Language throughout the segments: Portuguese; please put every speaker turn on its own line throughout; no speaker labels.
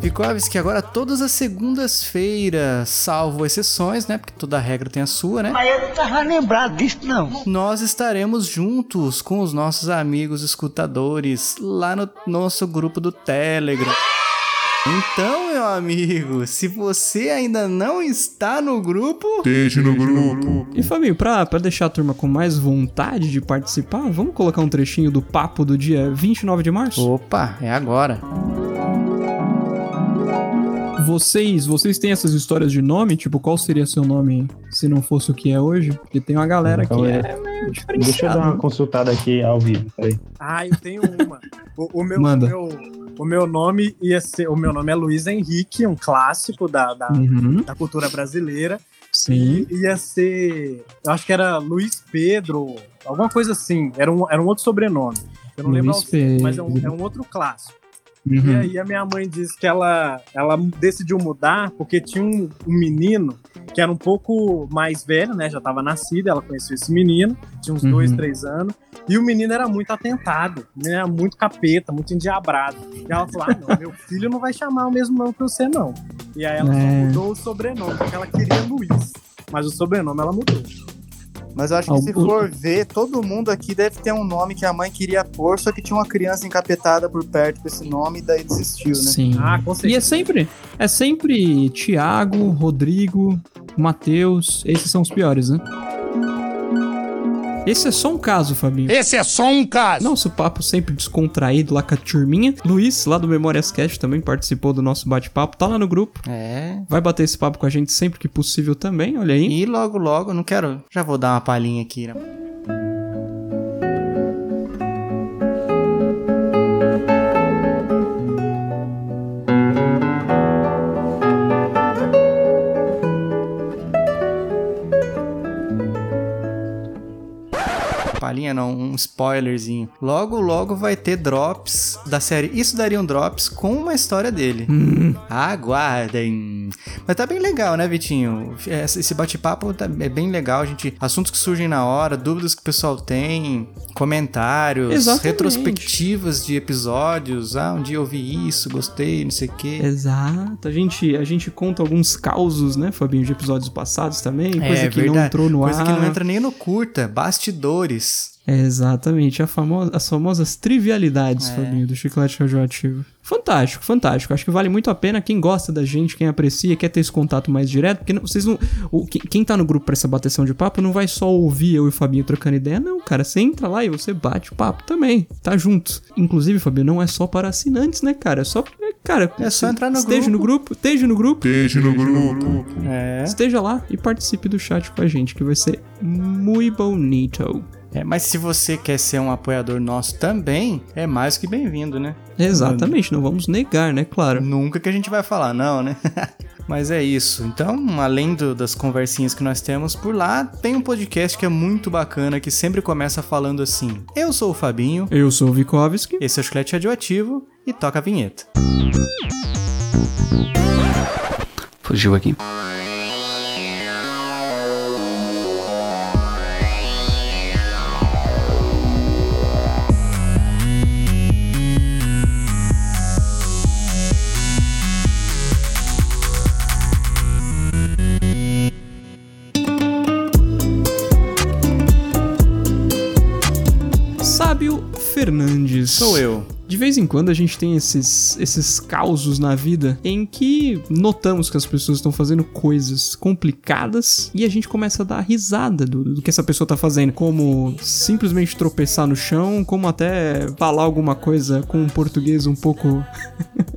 Vikovski, agora todas as segundas-feiras, salvo exceções, né? Porque toda regra tem a sua, né?
Mas eu não tava lembrado disso, não.
Nós estaremos juntos com os nossos amigos escutadores lá no nosso grupo do Telegram. Então, meu amigo, se você ainda não está no grupo,
Esteja no grupo.
E Fabinho, pra, pra deixar a turma com mais vontade de participar, vamos colocar um trechinho do papo do dia 29 de março?
opa, é agora.
Vocês, vocês têm essas histórias de nome? Tipo, qual seria seu nome se não fosse o que é hoje? Porque tem uma galera
Então,
que
é-
é meio
Deixa eu dar uma
diferenciada.
consultada aqui ao vivo. Peraí.
Ah, eu tenho uma. O, o meu,
Manda.
o, meu, o meu nome ia ser. O meu nome é Luiz Henrique, um clássico da, da,
Uhum,
da cultura brasileira.
sim.
E ia ser. Eu acho que era Luiz Pedro, alguma coisa assim. Era um, era um outro sobrenome. Eu não lembro,
Luiz
ao certo, mas é um,
Pedro.
é um outro clássico. E
Uhum.
aí a minha mãe disse que ela, ela decidiu mudar porque tinha um, um menino que era um pouco mais velho, né? Já estava nascido, ela conheceu esse menino, tinha uns
Uhum.
dois, três anos. E o menino era muito atentado, era muito capeta, muito endiabrado. E ela falou: ah, não, meu filho não vai chamar o mesmo nome que você, não. E aí ela
É.
mudou o sobrenome, porque ela queria Luiz. Mas o sobrenome ela mudou.
Mas eu acho que se for ver, todo mundo aqui deve ter um nome que a mãe queria pôr, só que tinha uma criança encapetada por perto com esse nome e daí desistiu, né?
Sim.
Ah, com
E é
certeza.
sempre, é sempre Tiago, Rodrigo, Matheus, esses são os piores, né? Esse é só um caso, Fabinho.
Esse é só um caso.
Nosso papo sempre descontraído lá com a turminha. Luiz, lá do Memórias Cast, também participou do nosso bate-papo. Tá lá no grupo.
É.
Vai bater esse papo com a gente sempre que possível também, olha aí.
E logo, logo, não quero. Já vou dar uma palhinha aqui, né? Palhinha não, um spoilerzinho. Logo, logo vai ter drops da série Isso Daria um Drops com uma história dele.
Hum,
Aguardem. Mas tá bem legal, né, Vitinho? Esse bate-papo tá- é bem legal. Gente, assuntos que surgem na hora, dúvidas que o pessoal tem, comentários,
Exatamente.
retrospectivas de episódios. Ah, um dia eu ouvi isso, gostei, não sei o quê.
exato. A gente, a gente conta alguns causos, né, Fabinho, de episódios passados também. Coisa
É
que não
verdade.
entrou no
Coisa
ar.
que não entra nem no curta. Bastidores.
Exatamente, a famo- as famosas trivialidades,
É.
Fabinho, do chiclete radioativo. Fantástico, fantástico. Acho que vale muito a pena quem gosta da gente, quem aprecia, quer ter esse contato mais direto, porque não- vocês não. o- que- quem tá no grupo pra essa bateção de papo não vai só ouvir eu e o Fabinho trocando ideia, não, cara. Você entra lá e você bate o papo também, tá junto. Inclusive, Fabinho, não é só para assinantes, né, cara? É só. é, Cara,
É só entrar no
esteja no grupo, esteja no grupo.
Esteja no grupo.
É.
Esteja lá e participe do chat com a gente, que vai ser muito bonito.
É, mas se você quer ser um apoiador nosso também, é mais que bem-vindo, né?
Exatamente, não vamos negar, né? Claro.
Nunca que a gente vai falar, não, né? Mas é isso. Então, além do- das conversinhas que nós temos por lá, tem um podcast que é muito bacana, que sempre começa falando assim: Eu sou o Fabinho,
Eu sou o Vikovski.
esse é o Chiclete Radioativo, e toca a vinheta.
Fugiu aqui.
Fernandes.
Sou eu.
De vez em quando a gente tem esses, esses causos na vida em que notamos que as pessoas estão fazendo coisas complicadas e a gente começa a dar risada do, do que essa pessoa tá fazendo. Como simplesmente tropeçar no chão, como até falar alguma coisa com um português um pouco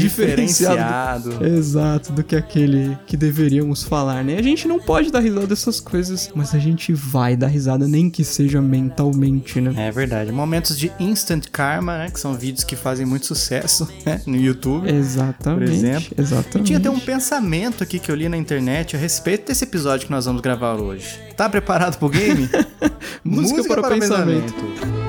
Diferenciado.
Exato, do que aquele que deveríamos falar, né? A gente não pode dar risada dessas coisas, mas a gente vai dar risada, nem que seja mentalmente, né?
É verdade. Momentos de instant karma, né? Que são vídeos que fazem muito sucesso né? no YouTube.
Exatamente.
Por exemplo. E
Exatamente.
tinha até um pensamento aqui que eu li na internet a respeito desse episódio que nós vamos gravar hoje. Tá preparado pro game?
Música para o pensamento.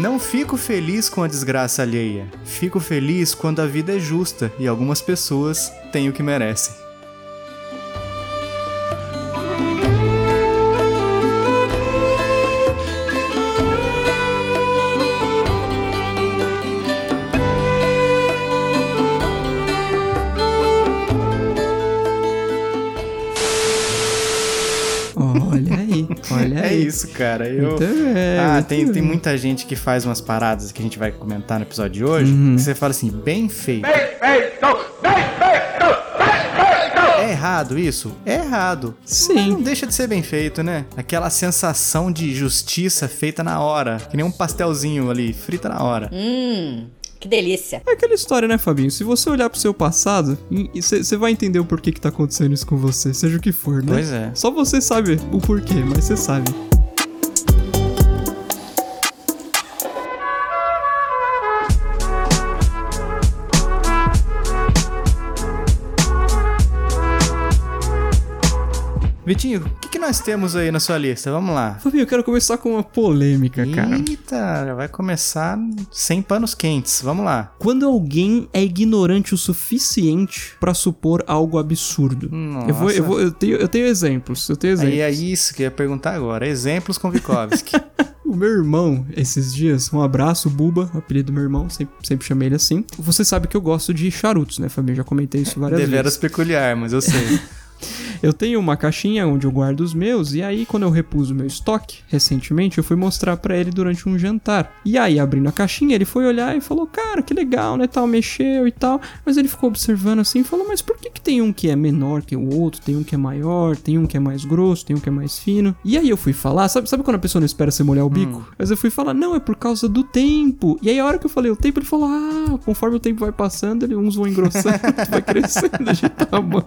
Não fico feliz com a desgraça alheia. Fico feliz quando a vida é justa e algumas pessoas têm o que merecem. Isso, cara. Eu...
Então é,
ah,
muito
tem, tem
bem.
muita gente que faz umas paradas que a gente vai comentar no episódio de hoje,
Uhum.
que você fala assim, bem feito. É errado isso? É errado.
Sim.
Mas não deixa de ser bem feito, né? Aquela sensação de justiça feita na hora. Que nem um pastelzinho ali, frita na hora.
Hum, que delícia.
É aquela história, né, Fabinho? Se você olhar pro seu passado, você vai entender o porquê que tá acontecendo isso com você, seja o que for, né?
Pois é.
Só você sabe o porquê, mas você sabe.
Vitinho, o que, que nós temos aí na sua lista? Vamos lá.
Fabinho, eu quero começar com uma polêmica, cara.
Eita, já vai começar sem panos quentes. Vamos lá.
Quando alguém é ignorante o suficiente pra supor algo absurdo. Eu vou, eu vou, eu tenho, eu tenho exemplos, eu tenho exemplos.
Aí é isso que eu ia perguntar agora. Exemplos com Vikovski.
O meu irmão, esses dias, um abraço, Buba, apelido do meu irmão, sempre, sempre chamei ele assim. Você sabe que eu gosto de charutos, né, Fabinho? Já comentei isso várias
Deveras
vezes.
peculiar, mas eu sei.
Eu tenho uma caixinha onde eu guardo os meus, e aí quando eu repus o meu estoque, recentemente, eu fui mostrar pra ele durante um jantar. E aí, abrindo a caixinha, ele foi olhar e falou, cara, que legal, né, tal, mexeu e tal. Mas ele ficou observando assim e falou, mas por que que tem um que é menor que o outro, tem um que é maior, tem um que é mais grosso, tem um que é mais fino? E aí eu fui falar, sabe, sabe quando a pessoa não espera você molhar o bico? Mas eu fui falar, não, é por causa do tempo. E aí a hora que eu falei o tempo, ele falou, ah, conforme o tempo vai passando, ele, uns vão engrossando, vai crescendo de tamanho.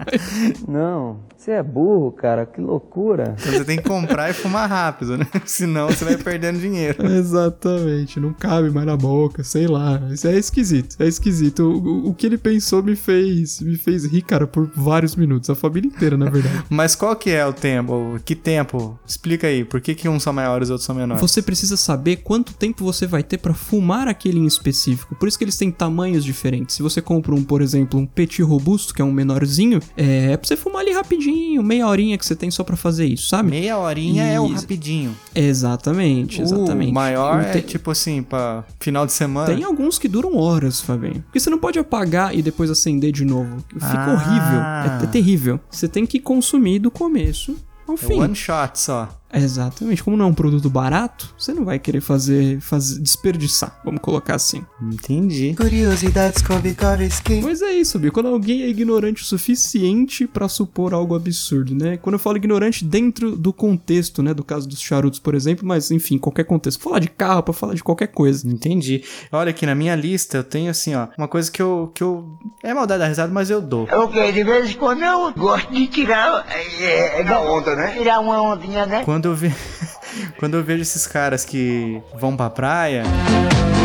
Não, você é burro, cara, que loucura.
Então você tem que comprar e fumar rápido, né? Senão você vai perdendo dinheiro.
Exatamente, não cabe mais na boca, sei lá. Isso é esquisito, é esquisito. O, o- o que ele pensou me fez, me fez rir, cara, por vários minutos. A família inteira, na verdade.
Mas qual que é o tempo? Que tempo? Explica aí. Por que, que uns são maiores e outros são menores?
Você precisa saber quanto tempo você vai ter pra fumar aquele em específico. Por isso que eles têm tamanhos diferentes. Se você compra um, por exemplo, um petit robusto, que é um menorzinho, é, é pra você fumar ali rapidinho, meia horinha que você tem só pra fazer isso, sabe?
Meia horinha é o rapidinho.
Exatamente, exatamente.
O maior
O
é
te-
tipo assim, pra final de semana.
Tem alguns que duram horas, Fabinho. Porque você não pode apagar e depois acender de novo. Fica
Ah.
horrível. É, é terrível. Você tem que consumir do começo ao
É
fim.
one shot só.
Exatamente. Como não é um produto barato, você não vai querer fazer, fazer desperdiçar. Vamos colocar assim.
Entendi.
Curiosidades com Vikovski.
Mas é isso, Bi. Quando alguém é ignorante o suficiente pra supor algo absurdo, né? Quando eu falo ignorante dentro do contexto, né? Do caso dos charutos, por exemplo, mas enfim, qualquer contexto. Falar de carro, pra falar de qualquer coisa.
Entendi. Olha aqui na minha lista eu tenho assim, ó, uma coisa que eu que eu é maldade da risada, mas eu dou.
Ok, de vez em quando eu gosto de tirar. É, é, da onda, né? Tirar uma ondinha, né?
Quando eu ve... quando eu vejo esses caras que vão pra praia,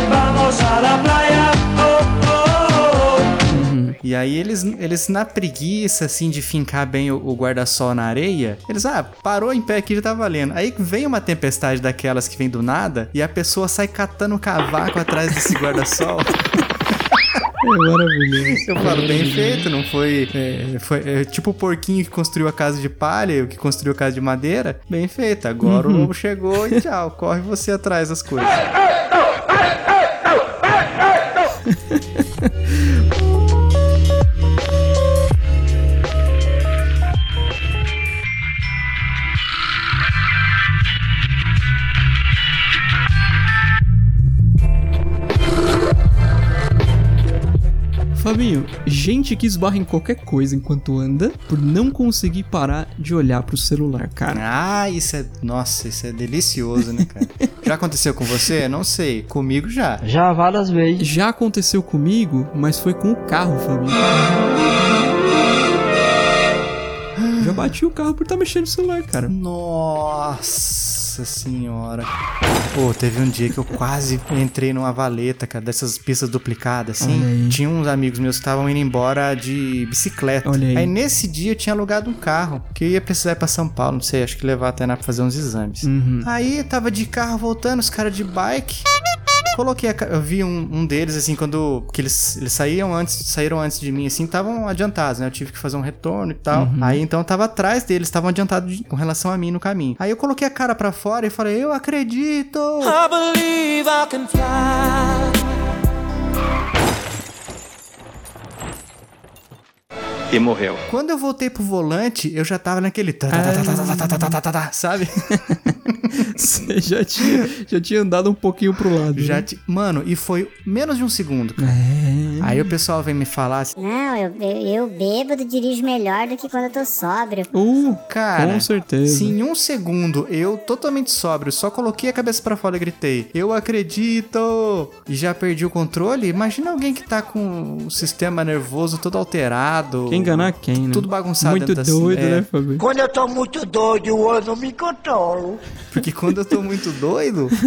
Vamos a la playa, oh, oh, oh.
E aí eles, eles na preguiça, assim, de fincar bem o, o guarda-sol na areia, eles, ah, parou em pé aqui, já tá valendo. Aí vem uma tempestade daquelas que vem do nada, e a pessoa sai catando cavaco atrás desse guarda-sol.
É maravilhoso.
Eu falo, bem feito, não foi. é, foi é, tipo o porquinho que construiu a casa de palha e o que construiu a casa de madeira. Bem feito. Agora o lobo chegou e tchau, corre você atrás das coisas.
Fabinho, gente que esbarra em qualquer coisa enquanto anda por não conseguir parar de olhar pro celular, cara.
Ah, isso é. Nossa, isso é delicioso, né, cara? Já aconteceu com você? Não sei. Comigo já.
Já várias vezes.
Já aconteceu comigo, mas foi com o carro, Fabinho. Já bati o carro por estar mexendo no celular, cara.
Nossa senhora. Pô, teve um dia que eu quase entrei numa valeta, cara, dessas pistas duplicadas, assim.
Aí.
Tinha uns amigos meus que estavam indo embora de bicicleta.
Olha aí.
nesse dia eu tinha alugado um carro, que eu ia precisar ir pra São Paulo, não sei, acho que levar até lá pra fazer uns exames.
Uhum.
Aí eu tava de carro voltando, os caras de bike. Coloquei, a, eu vi um, um, deles, assim, quando que eles, eles saíam antes, saíram antes de mim, assim, estavam adiantados, né? Eu tive que fazer um retorno e tal.
Uhum.
Aí, então, eu tava atrás deles, estavam adiantados de, com relação a mim no caminho. Aí eu coloquei a cara para fora e falei, eu acredito!
I believe I can fly.
e morreu.
Quando eu voltei pro volante, eu já tava naquele. Ah. Sabe?
Você já tinha, já tinha andado um pouquinho pro lado.
Já
né?
ti- Mano, e foi menos de um segundo. cara.
É.
Aí o pessoal vem me falar assim,
Não, eu, eu, eu bêbado dirijo melhor do que quando eu tô sóbrio.
Uh,
cara.
com certeza.
Se em um segundo eu, totalmente sóbrio, só coloquei a cabeça pra fora e gritei, eu acredito! E já perdi o controle, imagina alguém que tá com o sistema nervoso todo alterado.
Quem enganar quem, né?
Tudo bagunçado
Muito
da-
doido,
é.
né, Fabio?
Quando eu tô muito doido, eu não me controlo.
Porque quando eu tô muito doido.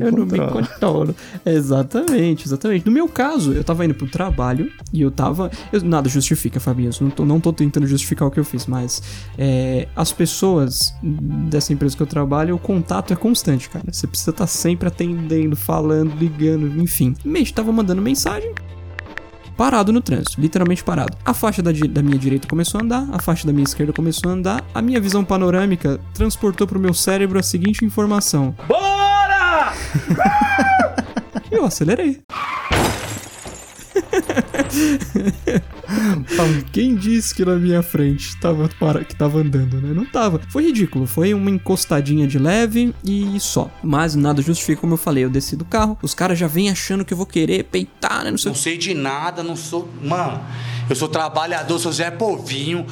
Eu não me controlo. Exatamente, exatamente. No meu caso, eu tava indo pro trabalho e eu tava. eu- nada justifica, Fabinho. eu Não tô, não tô tentando justificar o que eu fiz, mas é, as pessoas dessa empresa que eu trabalho, o contato é constante, cara. Você precisa estar sempre atendendo, falando, ligando, enfim. Mês tava mandando mensagem. Parado no trânsito, literalmente parado. A faixa da, da minha direita começou a andar, a faixa da minha esquerda começou a andar, a minha visão panorâmica transportou pro meu cérebro a seguinte informação:
Bora!
Eu acelerei. Quem disse que na minha frente tava para... que tava andando, né? Não tava. Foi ridículo. Foi uma encostadinha de leve e só. Mas nada justifica, como eu falei. Eu desci do carro, os caras já vêm achando que eu vou querer peitar, né? Não sei
Não sei de nada, não sou. Mano, eu sou trabalhador, sou Zé Povinho.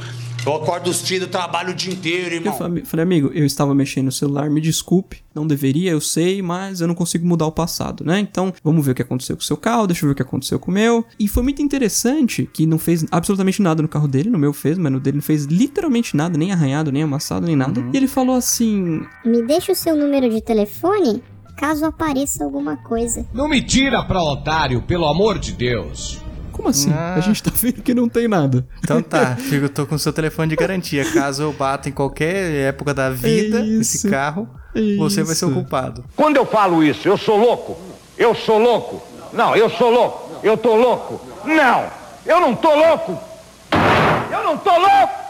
Eu acordo cedo, trabalho o dia inteiro,
Eu
irmão.
falei, falei, amigo, eu estava mexendo no celular, me desculpe, não deveria, eu sei, mas eu não consigo mudar o passado, né? Então, vamos ver o que aconteceu com o seu carro, deixa eu ver o que aconteceu com o meu. E foi muito interessante que não fez absolutamente nada no carro dele, no meu fez, mas no dele não fez literalmente nada, nem arranhado, nem amassado, nem nada. E ele falou assim:
Me deixa o seu número de telefone caso apareça alguma coisa.
Não me tira pra otário, pelo amor de Deus.
Como assim?
Ah.
A gente tá vendo que não tem nada.
Então tá, fico, tô com o seu telefone de garantia. Caso eu bata em qualquer época da vida
É
esse carro,
É
você vai ser o culpado.
Quando eu falo isso, eu sou louco? Eu sou louco? Não, eu sou louco. Eu tô louco? Não, eu não tô louco. Eu não tô louco.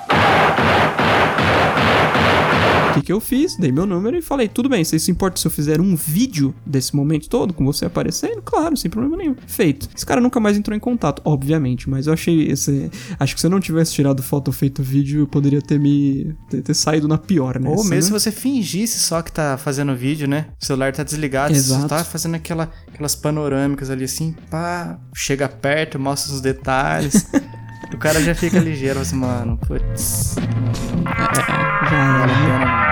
Que, que eu fiz? Dei meu número e falei: tudo bem, você se importa se eu fizer um vídeo desse momento todo, com você aparecendo? Claro, sem problema nenhum. Feito. Esse cara nunca mais entrou em contato, obviamente, mas eu achei esse. Acho que se eu não tivesse tirado foto ou feito vídeo, eu poderia ter me. ter, ter saído na pior, né?
Ou mesmo
né?
se você fingisse só que tá fazendo vídeo, né? O celular tá desligado,
Exato.
você tá fazendo aquela, aquelas panorâmicas ali assim, pá, chega perto, mostra os detalhes. o cara já fica ligeiro, assim, mano, putz.
Já era, né?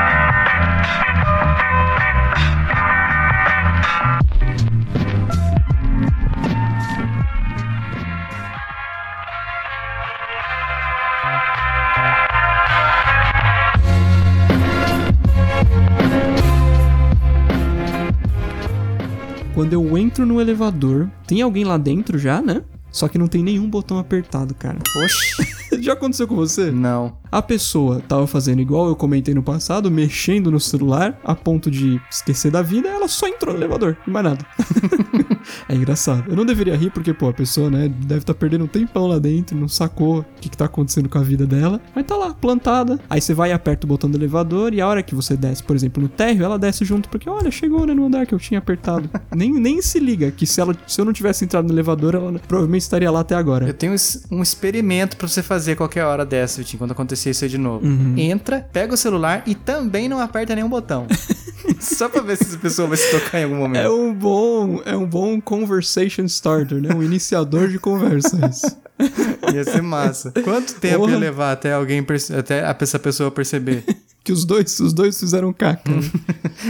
Quando eu entro no elevador, tem alguém lá dentro já, né? Só que não tem nenhum botão apertado, cara.
Oxi.
Já aconteceu com você?
Não.
A pessoa tava fazendo igual eu comentei no passado, mexendo no celular, a ponto de esquecer da vida, ela só entrou no elevador, e mais nada. é engraçado. Eu não deveria rir porque, pô, a pessoa, né, deve estar perdendo um tempão lá dentro, não sacou o que, que tá acontecendo com a vida dela, mas tá lá, plantada. Aí você vai e aperta o botão do elevador, e a hora que você desce, por exemplo, no térreo, ela desce junto, porque, olha, chegou, né, no andar que eu tinha apertado. nem, nem se liga que se, ela, se eu não tivesse entrado no elevador, ela provavelmente estaria lá até agora.
Eu tenho um experimento pra você fazer qualquer hora dessa, Vitinho, quando acontecer isso aí de novo.
Uhum.
Entra, pega o celular e também não aperta nenhum botão. Só pra ver se essa pessoa vai se tocar em algum momento.
É um bom, é um bom conversation starter, né? Um iniciador de conversas.
Ia ser massa. Quanto tempo
Porra.
ia levar até alguém até essa pessoa perceber?
que os dois, os dois fizeram caca. né?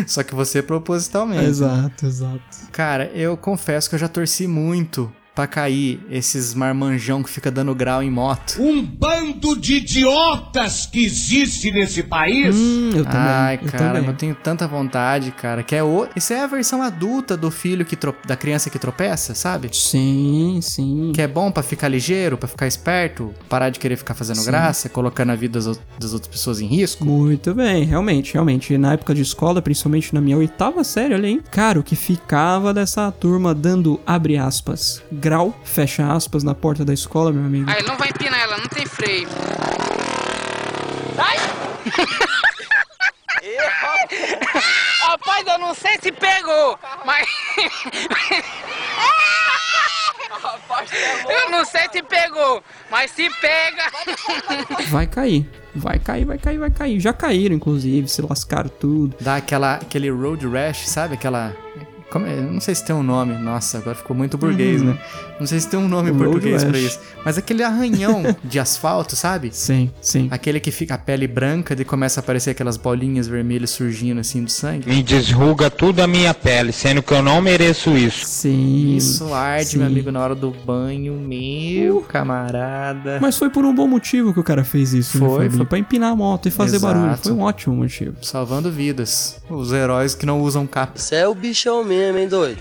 Só que você propositalmente.
exato, exato.
Cara, eu confesso que eu já torci muito pra cair esses marmanjão que fica dando grau em moto.
Um bando de idiotas que existe nesse país.
Hum, eu também.
Ai,
eu
cara,
também.
eu tenho tanta vontade, cara. Que é o... Isso é a versão adulta do filho que tro- da criança que tropeça, sabe?
Sim, sim.
Que é bom pra ficar ligeiro, pra ficar esperto, parar de querer ficar fazendo
Sim.
graça, colocando a vida das, das outras pessoas em risco.
Muito bem, realmente, realmente. Na época de escola, principalmente na minha oitava série, olha aí. Cara, o que ficava dessa turma dando, abre aspas, grau, fecha aspas, na porta da escola, meu amigo.
Aí não vai empinar ela, não tem freio.
Ai! Rapaz, eu não sei se pegou, mas. eu não sei se pegou, mas se pega.
Vai cair. Vai cair, vai cair, vai cair. Já caíram, inclusive, se lascaram tudo.
Dá aquela, aquele road rash, sabe? Aquela. Como é? Não sei se tem um nome. Nossa, agora ficou muito burguês,
Uhum.
né? Não sei se tem um nome em
Road
português pra isso. Mas aquele arranhão de asfalto, sabe?
Sim, sim.
Aquele que fica a pele branca e começa a aparecer aquelas bolinhas vermelhas surgindo assim do sangue.
Me desruga tudo a minha pele, sendo que eu não mereço isso.
Sim.
Isso arde,
sim.
meu amigo, na hora do banho, meu camarada.
Mas foi por um bom motivo que o cara fez isso, né,
Foi, foi.
Pra empinar a moto e fazer
Exato.
barulho. Foi um ótimo motivo.
Salvando vidas. Os heróis que não usam capa.
Você é o bichão mesmo, hein, doido?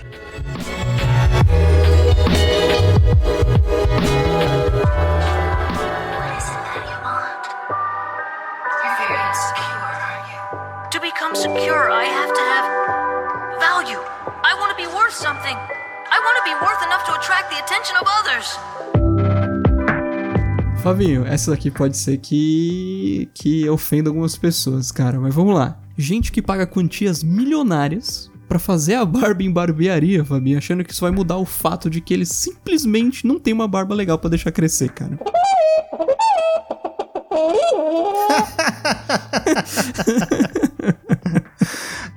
To become secure, I have to have value. I want to be worth something. I want to be worth enough to attract the attention of others.
Fabinho, essa daqui pode ser que. que ofenda algumas pessoas, cara. Mas vamos lá. Gente que paga quantias milionárias pra fazer a barba em barbearia, Fabinho, achando que isso vai mudar o fato de que eles simplesmente não tem uma barba legal pra deixar crescer, cara.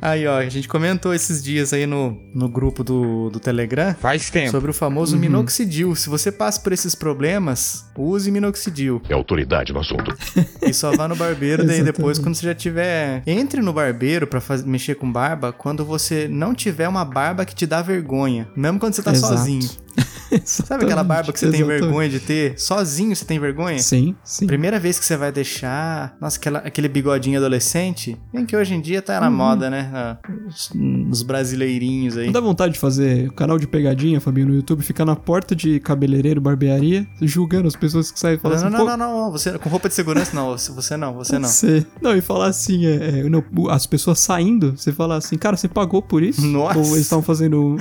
Aí, ó, a gente comentou esses dias aí no, no grupo do, do Telegram.
Faz tempo.
Sobre o famoso
Uhum.
minoxidil. Se você passa por esses problemas, use minoxidil.
É autoridade no assunto.
E só vá no barbeiro, daí depois, quando você já tiver. Entre no barbeiro pra faz- mexer com barba quando você não tiver uma barba que te dá vergonha. Mesmo quando você tá
Exato.
sozinho. Sabe aquela barba que você tem
Exatamente.
vergonha de ter? Sozinho você tem vergonha?
Sim, sim.
Primeira vez que você vai deixar. Nossa, aquela, aquele bigodinho adolescente. Bem que hoje em dia tá na
Uhum.
moda, né? Ah, Os, os brasileirinhos aí.
Dá vontade de fazer o canal de pegadinha, Fabinho, no YouTube, ficar na porta de cabeleireiro, barbearia, julgando as pessoas que saem e falam
Não,
assim,
não, não, não, não, Você, com roupa de segurança, não. Você, você não, você não.
Você... Não, e falar assim, é, é, não, as pessoas saindo, você falar assim, cara, você pagou por isso?
Nossa.
Ou eles estavam fazendo.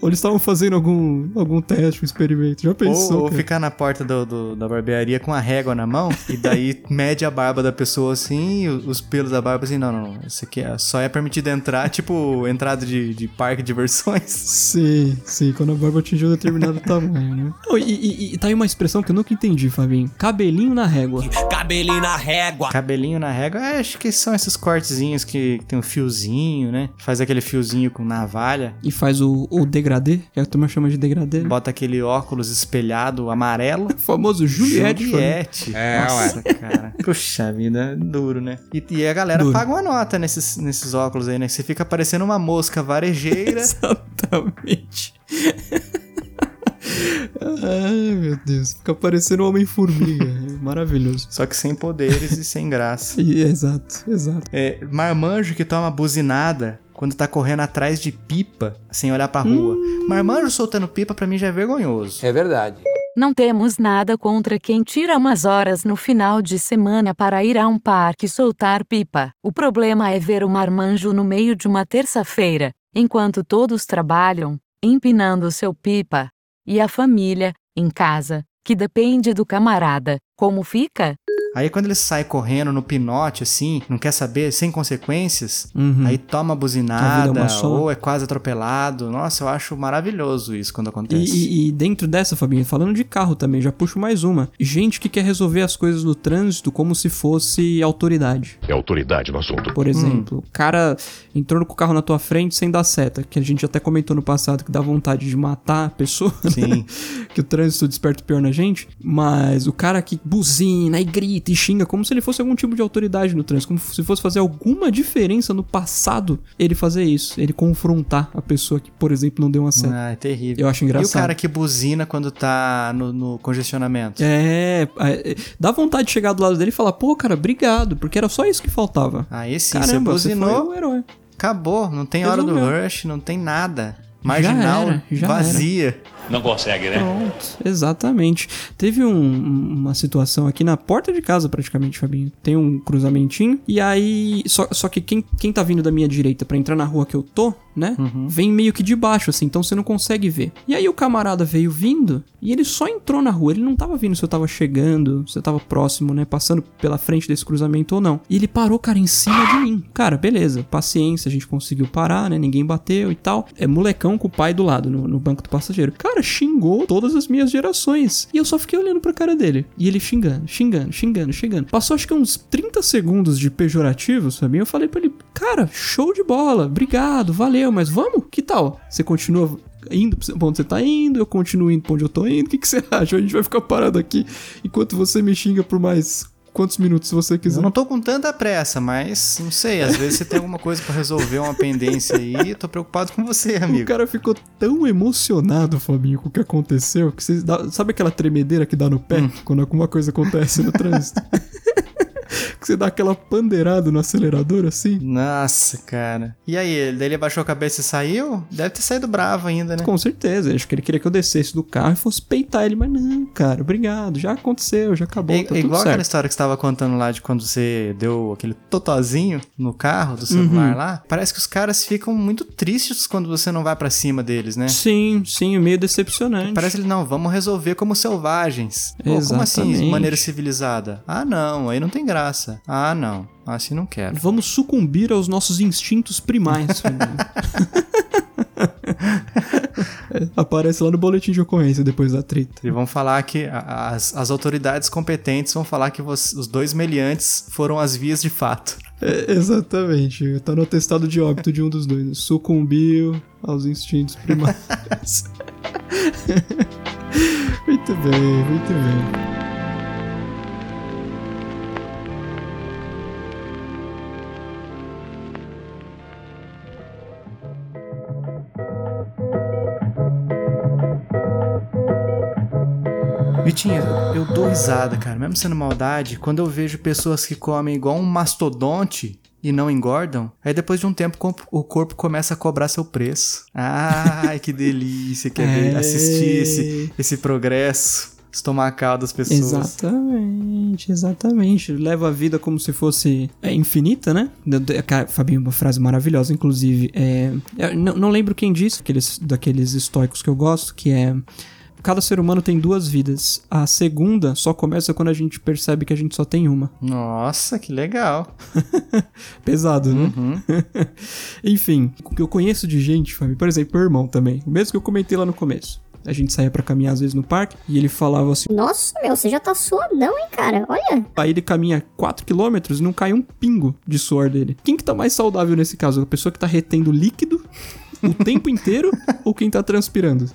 Ou eles estavam fazendo algum, algum teste, um experimento. Já pensou?
Ou, ou ficar na porta do, do- da barbearia com a régua na mão e daí mede a barba da pessoa assim, e os pelos da barba assim, não, não, não, isso aqui é, só é permitido entrar, tipo entrada de, de parque de diversões.
Sim, sim, quando a barba atingiu um determinado tamanho, né? Não, e, e- e tá aí uma expressão que eu nunca entendi, Fabinho. Cabelinho na régua.
Cabelinho na régua.
Cabelinho na régua, é, acho que são esses cortezinhos que, que tem um fiozinho, né? Faz aquele fiozinho com navalha,
E faz o, o degradê, que a turma chama de degradê.
bota aquele óculos espelhado amarelo.
O famoso Juliette. Fabinho.
Juliette.
É,
Nossa, cara. Puxa vida, é duro, né? E, e a galera
Duro.
paga uma nota nesses, nesses óculos aí, né? Você fica parecendo uma mosca varejeira.
Exatamente. Ai, meu Deus. Fica parecendo um Homem-Formiga. É maravilhoso.
Só que sem poderes e sem graça.
E- exato, exato.
É, marmanjo que toma buzinada quando tá correndo atrás de pipa sem olhar pra rua.
Hum.
Marmanjo soltando pipa pra mim já é vergonhoso.
É verdade.
Não temos nada contra quem tira umas horas no final de semana para ir a um parque soltar pipa. O problema é ver o marmanjo no meio de uma terça-feira, enquanto todos trabalham, empinando seu pipa. E a família, em casa, que depende do camarada. Como fica?
Aí quando ele sai correndo no pinote, assim, não quer saber, sem consequências,
Uhum.
aí toma
é
buzinada,
só.
ou é quase atropelado. Nossa, eu acho maravilhoso isso quando
E,
acontece.
e- e dentro dessa, Fabinho, falando de carro também, já puxo mais uma. Gente que quer resolver as coisas no trânsito como se fosse autoridade.
É autoridade no assunto.
Por exemplo, o cara entrou com o carro na tua frente sem dar seta, que a gente até comentou no passado que dá vontade de matar a pessoa, né?
Sim.
que o trânsito desperta o pior na gente, mas o cara que buzina e grita e xinga como se ele fosse algum tipo de autoridade no trânsito, como se fosse fazer alguma diferença no passado ele fazer isso, ele confrontar a pessoa que, por exemplo, não deu uma seta.
Ah, é terrível.
Eu acho
E o
engraçado.
cara que buzina quando tá no, no congestionamento?
É, é, dá vontade de chegar do lado dele e falar, pô, cara, obrigado, porque era só isso que faltava.
Aí sim,
Caramba,
você
você
buzinou,
o herói.
acabou. Não tem hora do rush, não tem nada. Marginal,
era, já
vazia.
Não consegue, né?
Pronto, exatamente. Teve um- uma situação aqui na porta de casa, praticamente, Fabinho. Tem um cruzamentinho. E aí. Só, só que quem, quem tá vindo da minha direita pra entrar na rua que eu tô, né?
Uhum.
Vem meio que de baixo, assim, então você não consegue ver. E aí o camarada veio vindo e ele só entrou na rua. Ele não tava vindo se eu tava chegando, se eu tava próximo, né? Passando pela frente desse cruzamento ou não. E ele parou, cara, em cima de mim. Cara, beleza, paciência, a gente conseguiu parar, né? Ninguém bateu e tal. É molecão com o pai do lado, no, no banco do passageiro. Cara, cara xingou todas as minhas gerações. E eu só fiquei olhando pra cara dele. E ele xingando, xingando, xingando, xingando. Passou acho que uns 30 segundos de pejorativos, sabe? Eu falei pra ele, cara, show de bola, obrigado, valeu, mas vamos? Que tal? Você continua indo pra onde você tá indo, eu continuo indo pra onde eu tô indo. O que, que você acha? A gente vai ficar parado aqui enquanto você me xinga por mais quantos minutos você quiser.
Eu não tô com tanta pressa, mas não sei, às vezes você tem alguma coisa para resolver, uma pendência aí, tô preocupado com você, amigo.
O cara ficou tão emocionado, Fabinho, com o que aconteceu, que você dá, sabe aquela tremedeira que dá no pé hum. quando alguma coisa acontece no trânsito? que você dá aquela pandeirada no acelerador assim.
Nossa, cara. E aí, daí ele baixou a cabeça e saiu? Deve ter saído bravo ainda, né?
Com certeza. Acho que ele queria que eu descesse do carro e fosse peitar ele, mas não, cara, obrigado. Já aconteceu, já acabou. É, tá
igual
aquela
história que você tava contando lá de quando você deu aquele totozinho no carro do celular uhum. lá. Parece que os caras ficam muito tristes quando você não vai para cima deles, né?
Sim, sim, meio decepcionante.
Parece que não, vamos resolver como selvagens. Pô, como assim, de maneira civilizada? Ah, não, aí não tem graça. Ah, não. Assim não quero.
Vamos sucumbir aos nossos instintos primais. Aparece lá no boletim de ocorrência depois da treta.
E vão falar que as, as autoridades competentes vão falar que os dois meliantes foram as vias de fato.
É, exatamente. Tá no atestado de óbito de um dos dois. Sucumbiu aos instintos primais. muito bem, muito bem.
Eu dou risada, cara, mesmo sendo maldade, quando eu vejo pessoas que comem igual um mastodonte e não engordam, aí depois de um tempo o corpo começa a cobrar seu preço. Ai, que delícia que é, é. assistir esse, esse progresso estomacal das pessoas.
Exatamente, exatamente. Leva a vida como se fosse é, infinita, né? Fabinho, uma frase maravilhosa, inclusive. É, não, não lembro quem disse, aqueles, daqueles estoicos que eu gosto, que é cada ser humano tem duas vidas. A segunda só começa quando a gente percebe que a gente só tem uma.
Nossa, que legal.
Pesado, né? Uhum. Enfim, o que eu conheço de gente, Fábio, por exemplo, meu irmão também. O mesmo que eu comentei lá no começo. A gente saía para caminhar às vezes no parque e ele falava assim:
Nossa, meu, você já tá suadão, hein, cara? Olha.
Aí ele caminha 4km e não cai um pingo de suor dele. Quem que tá mais saudável nesse caso? A pessoa que tá retendo líquido o tempo inteiro ou quem tá transpirando?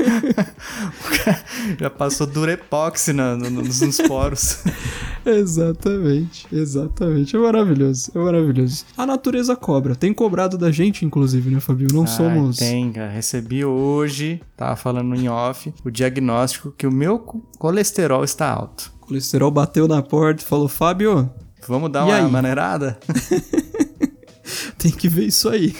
Já passou durepoxi no, no, nos, nos poros.
exatamente, exatamente. É maravilhoso, é maravilhoso. A natureza cobra. Tem cobrado da gente, inclusive, né, Fabio? Não somos.
Tem, cara. Recebi hoje, tava falando em off, o diagnóstico que o meu colesterol está alto.
O colesterol bateu na porta e falou: Fábio.
Vamos dar uma aí? maneirada?
Tem que ver isso aí.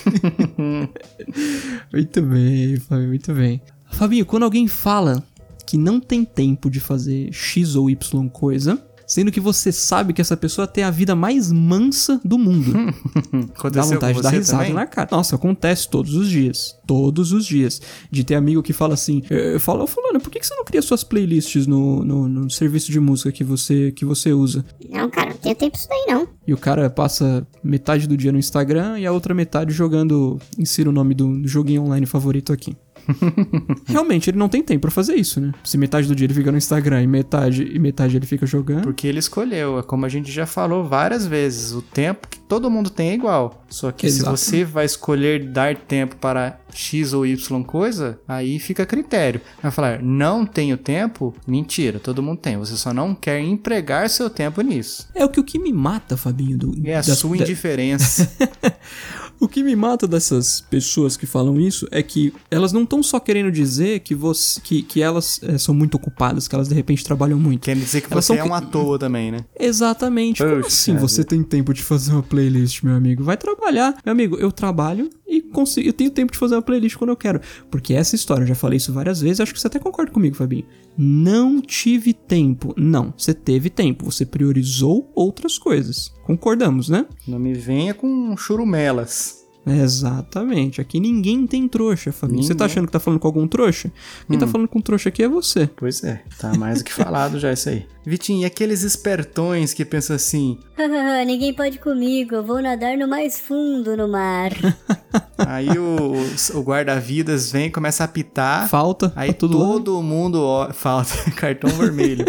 muito bem, Fábio, muito bem. Fabinho, quando alguém fala que não tem tempo de fazer X ou Y coisa, sendo que você sabe que essa pessoa tem a vida mais mansa do mundo. Dá vontade de dar risada também? na cara. Nossa, acontece todos os dias. Todos os dias. De ter amigo que fala assim, eu falo, fulano, por que você não cria suas playlists no, no, no, serviço de música que você, que você usa?
Não, cara, não tenho tempo isso daí não.
E o cara passa metade do dia no Instagram e a outra metade jogando, insira o nome do joguinho online favorito aqui. Realmente, ele não tem tempo pra fazer isso, né? Se metade do dia ele fica no Instagram e metade, e metade ele fica jogando.
Porque ele escolheu, é como a gente já falou várias vezes, o tempo que todo mundo tem é igual. Só que Exato. se você vai escolher dar tempo para X ou Y coisa, aí fica a critério. Vai falar, não tenho tempo? Mentira, todo mundo tem. Você só não quer empregar seu tempo nisso.
É o que o que me mata, Fabinho. Do,
é a sua indiferença.
O que me mata dessas pessoas que falam isso é que elas não estão só querendo dizer que, você, que, que elas é, são muito ocupadas, que elas de repente trabalham muito.
Quer dizer que elas você é um à toa também, né?
Exatamente. Como assim você tem tempo de fazer uma playlist, meu amigo? Vai trabalhar. Meu amigo, eu trabalho e consigo, eu tenho tempo de fazer uma playlist quando eu quero. Porque essa história, eu já falei isso várias vezes, acho que você até concorda comigo, Fabinho. Não tive tempo. Não, você teve tempo. Você priorizou outras coisas. Concordamos, né?
Não me venha com churumelas.
Exatamente. Aqui ninguém tem trouxa, Fabinho. Você tá achando que tá falando com algum trouxa? Quem tá
Hum.
falando com trouxa aqui é você.
Pois é, tá mais do que falado já isso aí. Vitinho, e aqueles espertões que pensam assim,
Ninguém pode comigo, eu vou nadar no mais fundo no mar.
aí o, o guarda-vidas vem, começa a apitar.
Falta.
Aí todo mundo ó, falta cartão vermelho.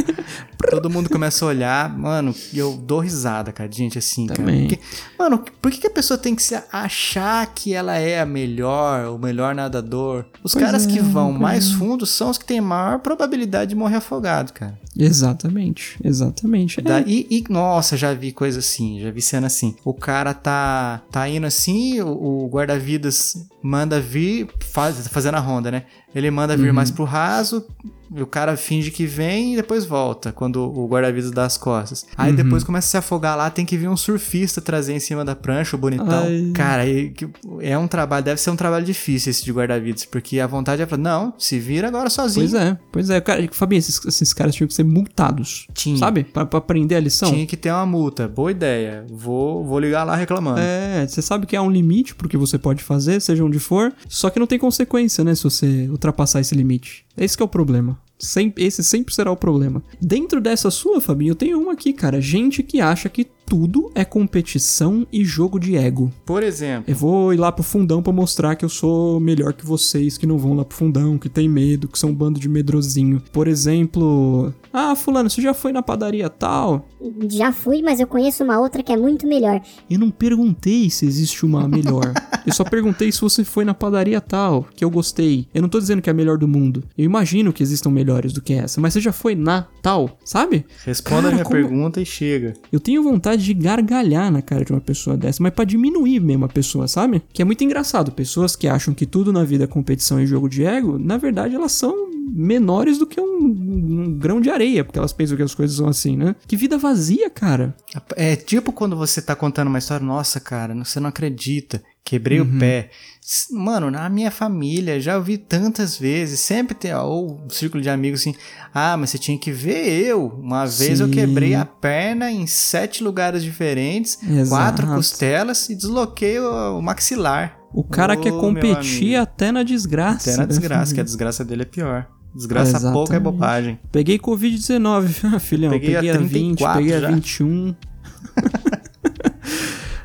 todo mundo começa a olhar, mano, e eu dou risada, cara, de gente assim,
Também.
cara. Porque, mano, por que, que a pessoa tem que se achar que ela é a melhor, o melhor nadador? Os
Pois
caras
é,
que vão
pois
mais
é.
fundo são os que têm maior probabilidade de morrer afogado, cara.
Exatamente, exatamente. É.
Da- e, e, nossa, já vi coisa assim, já vi cena assim. O cara tá, tá indo assim, o, o guarda-vidas manda vir, faz, fazendo a ronda, né? Ele manda vir
Uhum.
mais pro raso, o cara finge que vem e depois volta, quando o guarda-vidas dá as costas. Aí
Uhum.
depois começa a se afogar lá, tem que vir um surfista trazer em cima da prancha, o bonitão.
Ai.
Cara, é um trabalho, deve ser um trabalho difícil esse de guarda-vidas, porque a vontade é falar, não, se vira agora sozinho.
Pois é, pois é. Cara, Fabinho, esses, esses caras tinham que ser multados.
Tinha.
Sabe? Pra, pra aprender a lição.
Tinha que ter uma multa, boa ideia. Vou, vou ligar lá reclamando.
É, você sabe que há um limite pro que você pode fazer, seja onde for, só que não tem consequência, né, se você ultrapassar esse limite. Esse que é o problema. Sempre, esse sempre será o problema. Dentro dessa sua, Fabinho, eu tenho uma aqui, cara. Gente que acha que tudo é competição e jogo de ego.
Por exemplo,
Eu vou ir lá pro fundão pra mostrar que eu sou melhor que vocês que não vão lá pro fundão, que tem medo, que são um bando de medrosinho. Por exemplo, ah, fulano, você já foi na padaria tal?
Já fui, mas eu conheço uma outra que é muito melhor.
Eu não perguntei se existe uma melhor. eu só perguntei se você foi na padaria tal, que eu gostei. Eu não tô dizendo que é a melhor do mundo. Eu imagino que existam melhores do que essa, mas você já foi na tal, sabe?
responda
Cara,
a minha
como-
pergunta e chega.
Eu tenho vontade de gargalhar na cara de uma pessoa dessa, mas pra diminuir mesmo a pessoa, sabe? Que é muito engraçado. Pessoas que acham que tudo na vida é competição e jogo de ego, na verdade elas são menores do que um, um grão de areia, porque elas pensam que as coisas são assim, né? Que vida vazia, cara.
É tipo quando você tá contando uma história, nossa, cara, você não acredita. Quebrei
Uhum.
o pé. Mano, na minha família, já ouvi tantas vezes, sempre tem, ou um círculo de amigos assim, ah, mas você tinha que ver eu. Uma vez eu
Sim.
quebrei a perna em sete lugares diferentes,
Exato.
quatro costelas e desloquei o, o maxilar.
O cara
Ô,
quer competir até na desgraça.
Até na desgraça, que a desgraça dele é pior. Desgraça
Exatamente.
pouco é bobagem.
Peguei Covid-19, ah, filhão.
Peguei
Peguei,
a
a 20,
34
peguei a
já.
21.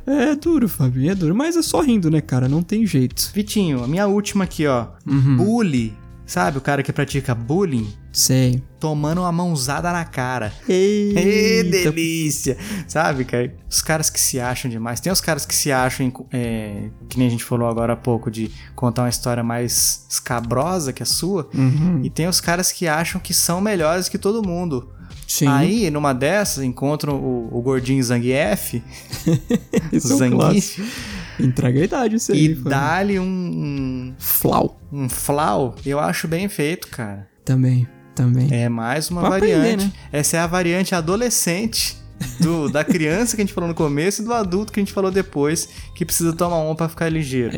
é duro, Fabinho, é duro. Mas é só rindo, né, cara? Não tem jeito.
Vitinho, a minha última aqui, ó.
Uhum.
Bully. Sabe o cara que pratica bullying?
Sei.
Tomando uma mãozada na cara.
Eita.
Ê, delícia! Sabe, cara? Os caras que se acham demais. Tem os caras que se acham, é, que nem a gente falou agora há pouco, de contar uma história mais escabrosa que a sua.
Uhum.
E tem os caras que acham que são melhores que todo mundo.
Sim.
Aí, numa dessas, encontram o, o gordinho Zangief.
Esse é um
Zangief.
Entrega a idade isso aí.
E dá-lhe um, um,
Flau.
um flau. Eu acho bem feito, cara.
Também, também.
É mais uma
Pra aprender,
variante.
né?
Essa é a variante adolescente do, da criança que a gente falou no começo e do adulto que a gente falou depois, que precisa tomar uma pra ficar ligeiro.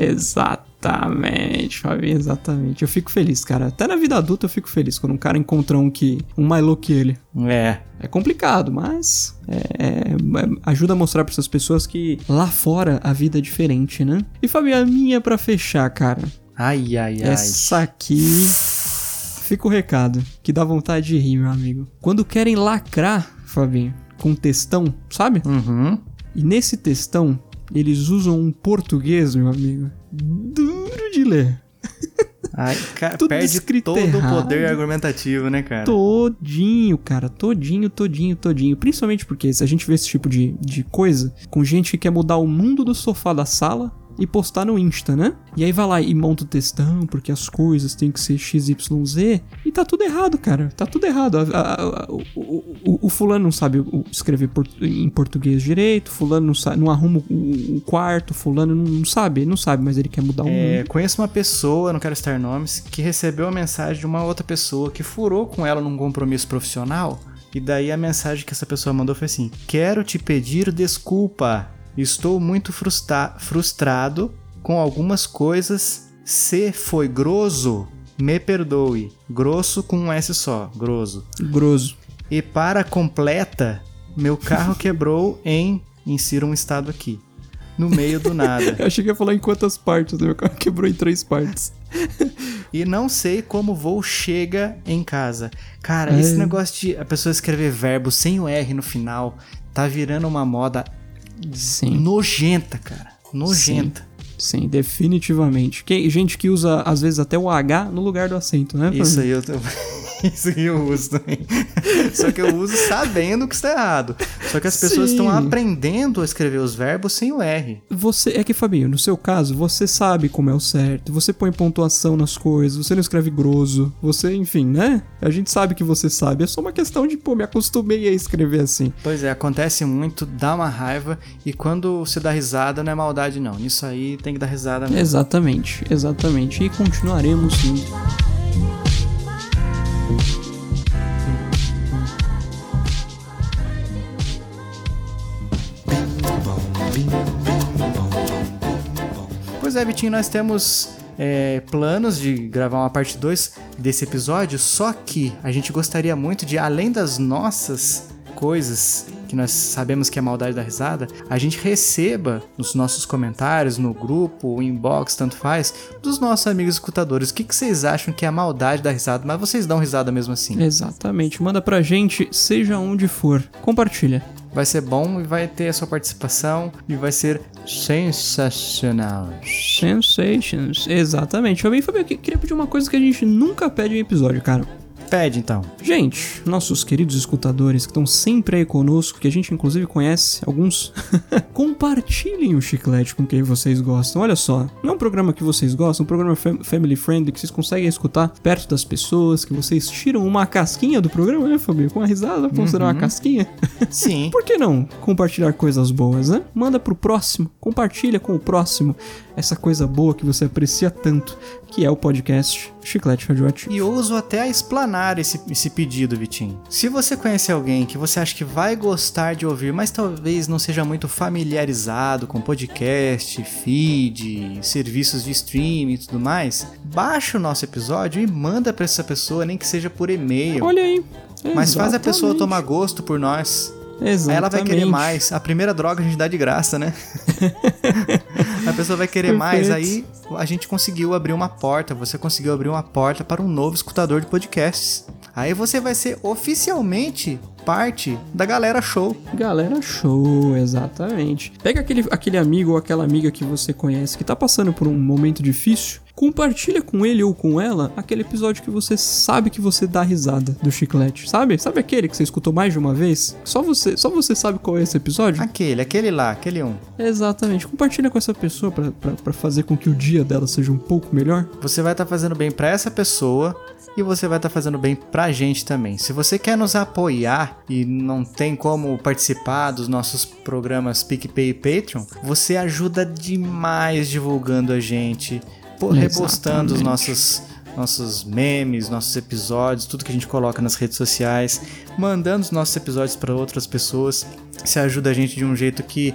Exatamente, Fabinho, exatamente. Eu fico feliz, cara. Até na vida adulta eu fico feliz quando um cara encontra um que. um mais louco que ele.
É.
É complicado, mas é- é- ajuda a mostrar para essas pessoas que lá fora a vida é diferente, né? E Fabinho, a minha pra fechar, cara.
Ai, ai, ai.
Essa aqui. Fica o recado, que dá vontade de rir, meu amigo. Quando querem lacrar, Fabinho, com textão, sabe?
Uhum.
E nesse textão, eles usam um português, meu amigo, duro de ler.
Ai, cara,
Tudo
perde todo
errado.
o poder argumentativo, né, cara?
Todinho, cara. Todinho, todinho, todinho. Principalmente porque se a gente vê esse tipo de, de coisa com gente que quer mudar o mundo do sofá da sala e postar no Insta, né? E aí vai lá e monta o textão, porque as coisas têm que ser XYZ. E tá tudo errado, cara. Tá tudo errado. A- a- a- o, o- o- fulano não sabe escrever por- em português direito, fulano não, sa- não arruma o, o quarto, fulano não, não sabe, não sabe, mas ele quer mudar o
É, conheço uma pessoa, não quero citar nomes, que recebeu a mensagem de uma outra pessoa que furou com ela num compromisso profissional. E daí a mensagem que essa pessoa mandou foi assim: Quero te pedir desculpa. Estou muito frustra- frustrado com algumas coisas. Se foi grosso, me perdoe. Grosso com um S só, grosso.
Grosso.
E para completa, meu carro quebrou em. Insira um estado aqui. no meio do nada.
Eu achei que ia falar em quantas partes, né? Meu carro quebrou em três partes.
e não sei como o voo chega em casa. Cara,
É.
esse negócio de a pessoa escrever verbo sem o R no final tá virando uma moda nojenta, cara. Nojenta.
Sim, sim, definitivamente. Que, gente que usa, às vezes, até o H no lugar do acento, né?
Isso aí eu tô... Isso aí eu uso também. Só que eu uso sabendo que está errado. Só que as pessoas
Sim.
estão aprendendo a escrever os verbos sem o R.
Você, é que, Fabinho, no seu caso, você sabe como é o certo, você põe pontuação nas coisas, você não escreve grosso, você, enfim, né? A gente sabe que você sabe, é só uma questão de, pô, me acostumei a escrever assim.
Pois é, acontece muito, dá uma raiva e quando você dá risada não é maldade não. Nisso aí tem que dar risada mesmo.
Exatamente, exatamente. E continuaremos indo.
Pois é, Vitinho, nós temos é, planos de gravar uma parte 2 desse episódio, só que a gente gostaria muito de, além das nossas coisas que nós sabemos que é maldade da risada, a gente receba nos nossos comentários, no grupo, inbox, tanto faz, dos nossos amigos escutadores. O que, que vocês acham que é a maldade da risada? Mas vocês dão risada mesmo assim.
Exatamente. Manda pra gente, seja onde for. Compartilha.
Vai ser bom e vai ter a sua participação e vai ser sensacional.
Sensations. Exatamente. Eu bem, Fabio, eu queria pedir uma coisa que a gente nunca pede em episódio, cara.
Pede então.
Gente, nossos queridos escutadores que estão sempre aí conosco, que a gente inclusive conhece, alguns, compartilhem o chiclete com quem vocês gostam. Olha só, não é um programa que vocês gostam, é um programa fam- family friendly que vocês conseguem escutar perto das pessoas, que vocês tiram uma casquinha do programa, né, Fabio? Com a risada, considerar
Uhum.
uma casquinha.
Sim.
Por que não compartilhar coisas boas, né? Manda pro próximo, compartilha com o próximo essa coisa boa que você aprecia tanto, que é o podcast Chiclete Radioativo.
E ouso até explanar esse, esse pedido, Vitinho. Se você conhece alguém que você acha que vai gostar de ouvir, mas talvez não seja muito familiarizado com podcast, feed, serviços de streaming e tudo mais, baixa o nosso episódio e manda pra essa pessoa, nem que seja por e-mail.
Olha aí.
Mas faz a pessoa
Exatamente.
tomar gosto por nós.
Exatamente.
Aí ela vai querer mais. A primeira droga a gente dá de graça, né? a pessoa vai querer mais. Aí a gente conseguiu abrir uma porta. Você conseguiu abrir uma porta para um novo escutador de podcasts. Aí você vai ser oficialmente parte da galera show.
Galera show, exatamente. Pega aquele, aquele amigo ou aquela amiga que você conhece que tá passando por um momento difícil. Compartilha com ele ou com ela aquele episódio que você sabe que você dá risada do chiclete, sabe? Sabe aquele que você escutou mais de uma vez? Só você, só você sabe qual é esse episódio?
Aquele, aquele lá, aquele um.
Exatamente. Compartilha com essa pessoa pra fazer com que o dia dela seja um pouco melhor.
Você vai estar fazendo bem pra essa pessoa e você vai estar fazendo bem pra gente também. Se você quer nos apoiar e não tem como participar dos nossos programas PicPay e Patreon, você ajuda demais divulgando a gente, repostando os nossos nossos memes, nossos episódios, tudo que a gente coloca nas redes sociais, mandando os nossos episódios para outras pessoas. Você ajuda a gente de um jeito que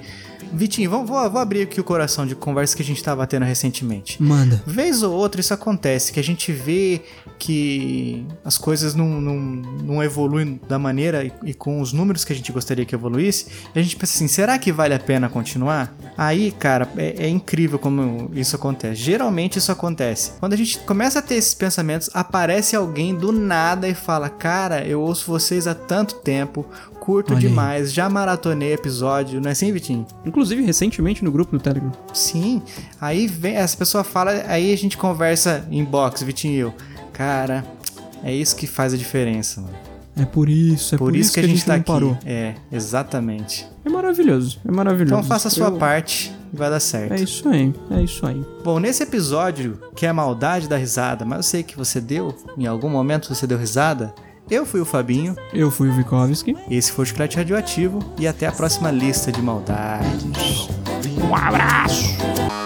Vitinho, vou, vou, vou abrir aqui o coração de conversa que a gente estava tendo recentemente.
Manda.
Vez ou outra isso acontece, que a gente vê que as coisas não, não, não evoluem da maneira e, e com os números que a gente gostaria que evoluísse, e a gente pensa assim, será que vale a pena continuar? Aí, cara, é, é incrível como isso acontece. Geralmente isso acontece. Quando a gente começa a ter esses pensamentos, aparece alguém do nada e fala, cara, eu ouço vocês há tanto tempo, curto
Olha aí.
demais, já maratonei episódio, não é assim, Vitinho?
Inclusive, recentemente no grupo do Telegram.
Sim. Aí vem, essa pessoa fala, aí a gente conversa em box, Vitinho e eu. Cara, é isso que faz a diferença, mano.
É por isso, é por,
Por isso que a gente tá
não
aqui.
parou.
É, exatamente.
É maravilhoso, é maravilhoso.
Então faça a sua
Eu-
parte e vai dar certo.
É isso aí, é isso aí.
Bom, nesse episódio, que é a maldade da risada, mas eu sei que você deu, em algum momento você deu risada. Eu fui o Fabinho,
Eu fui o Vikovski.
esse foi o Chiclete Radioativo e até a próxima lista de maldades.
Um abraço!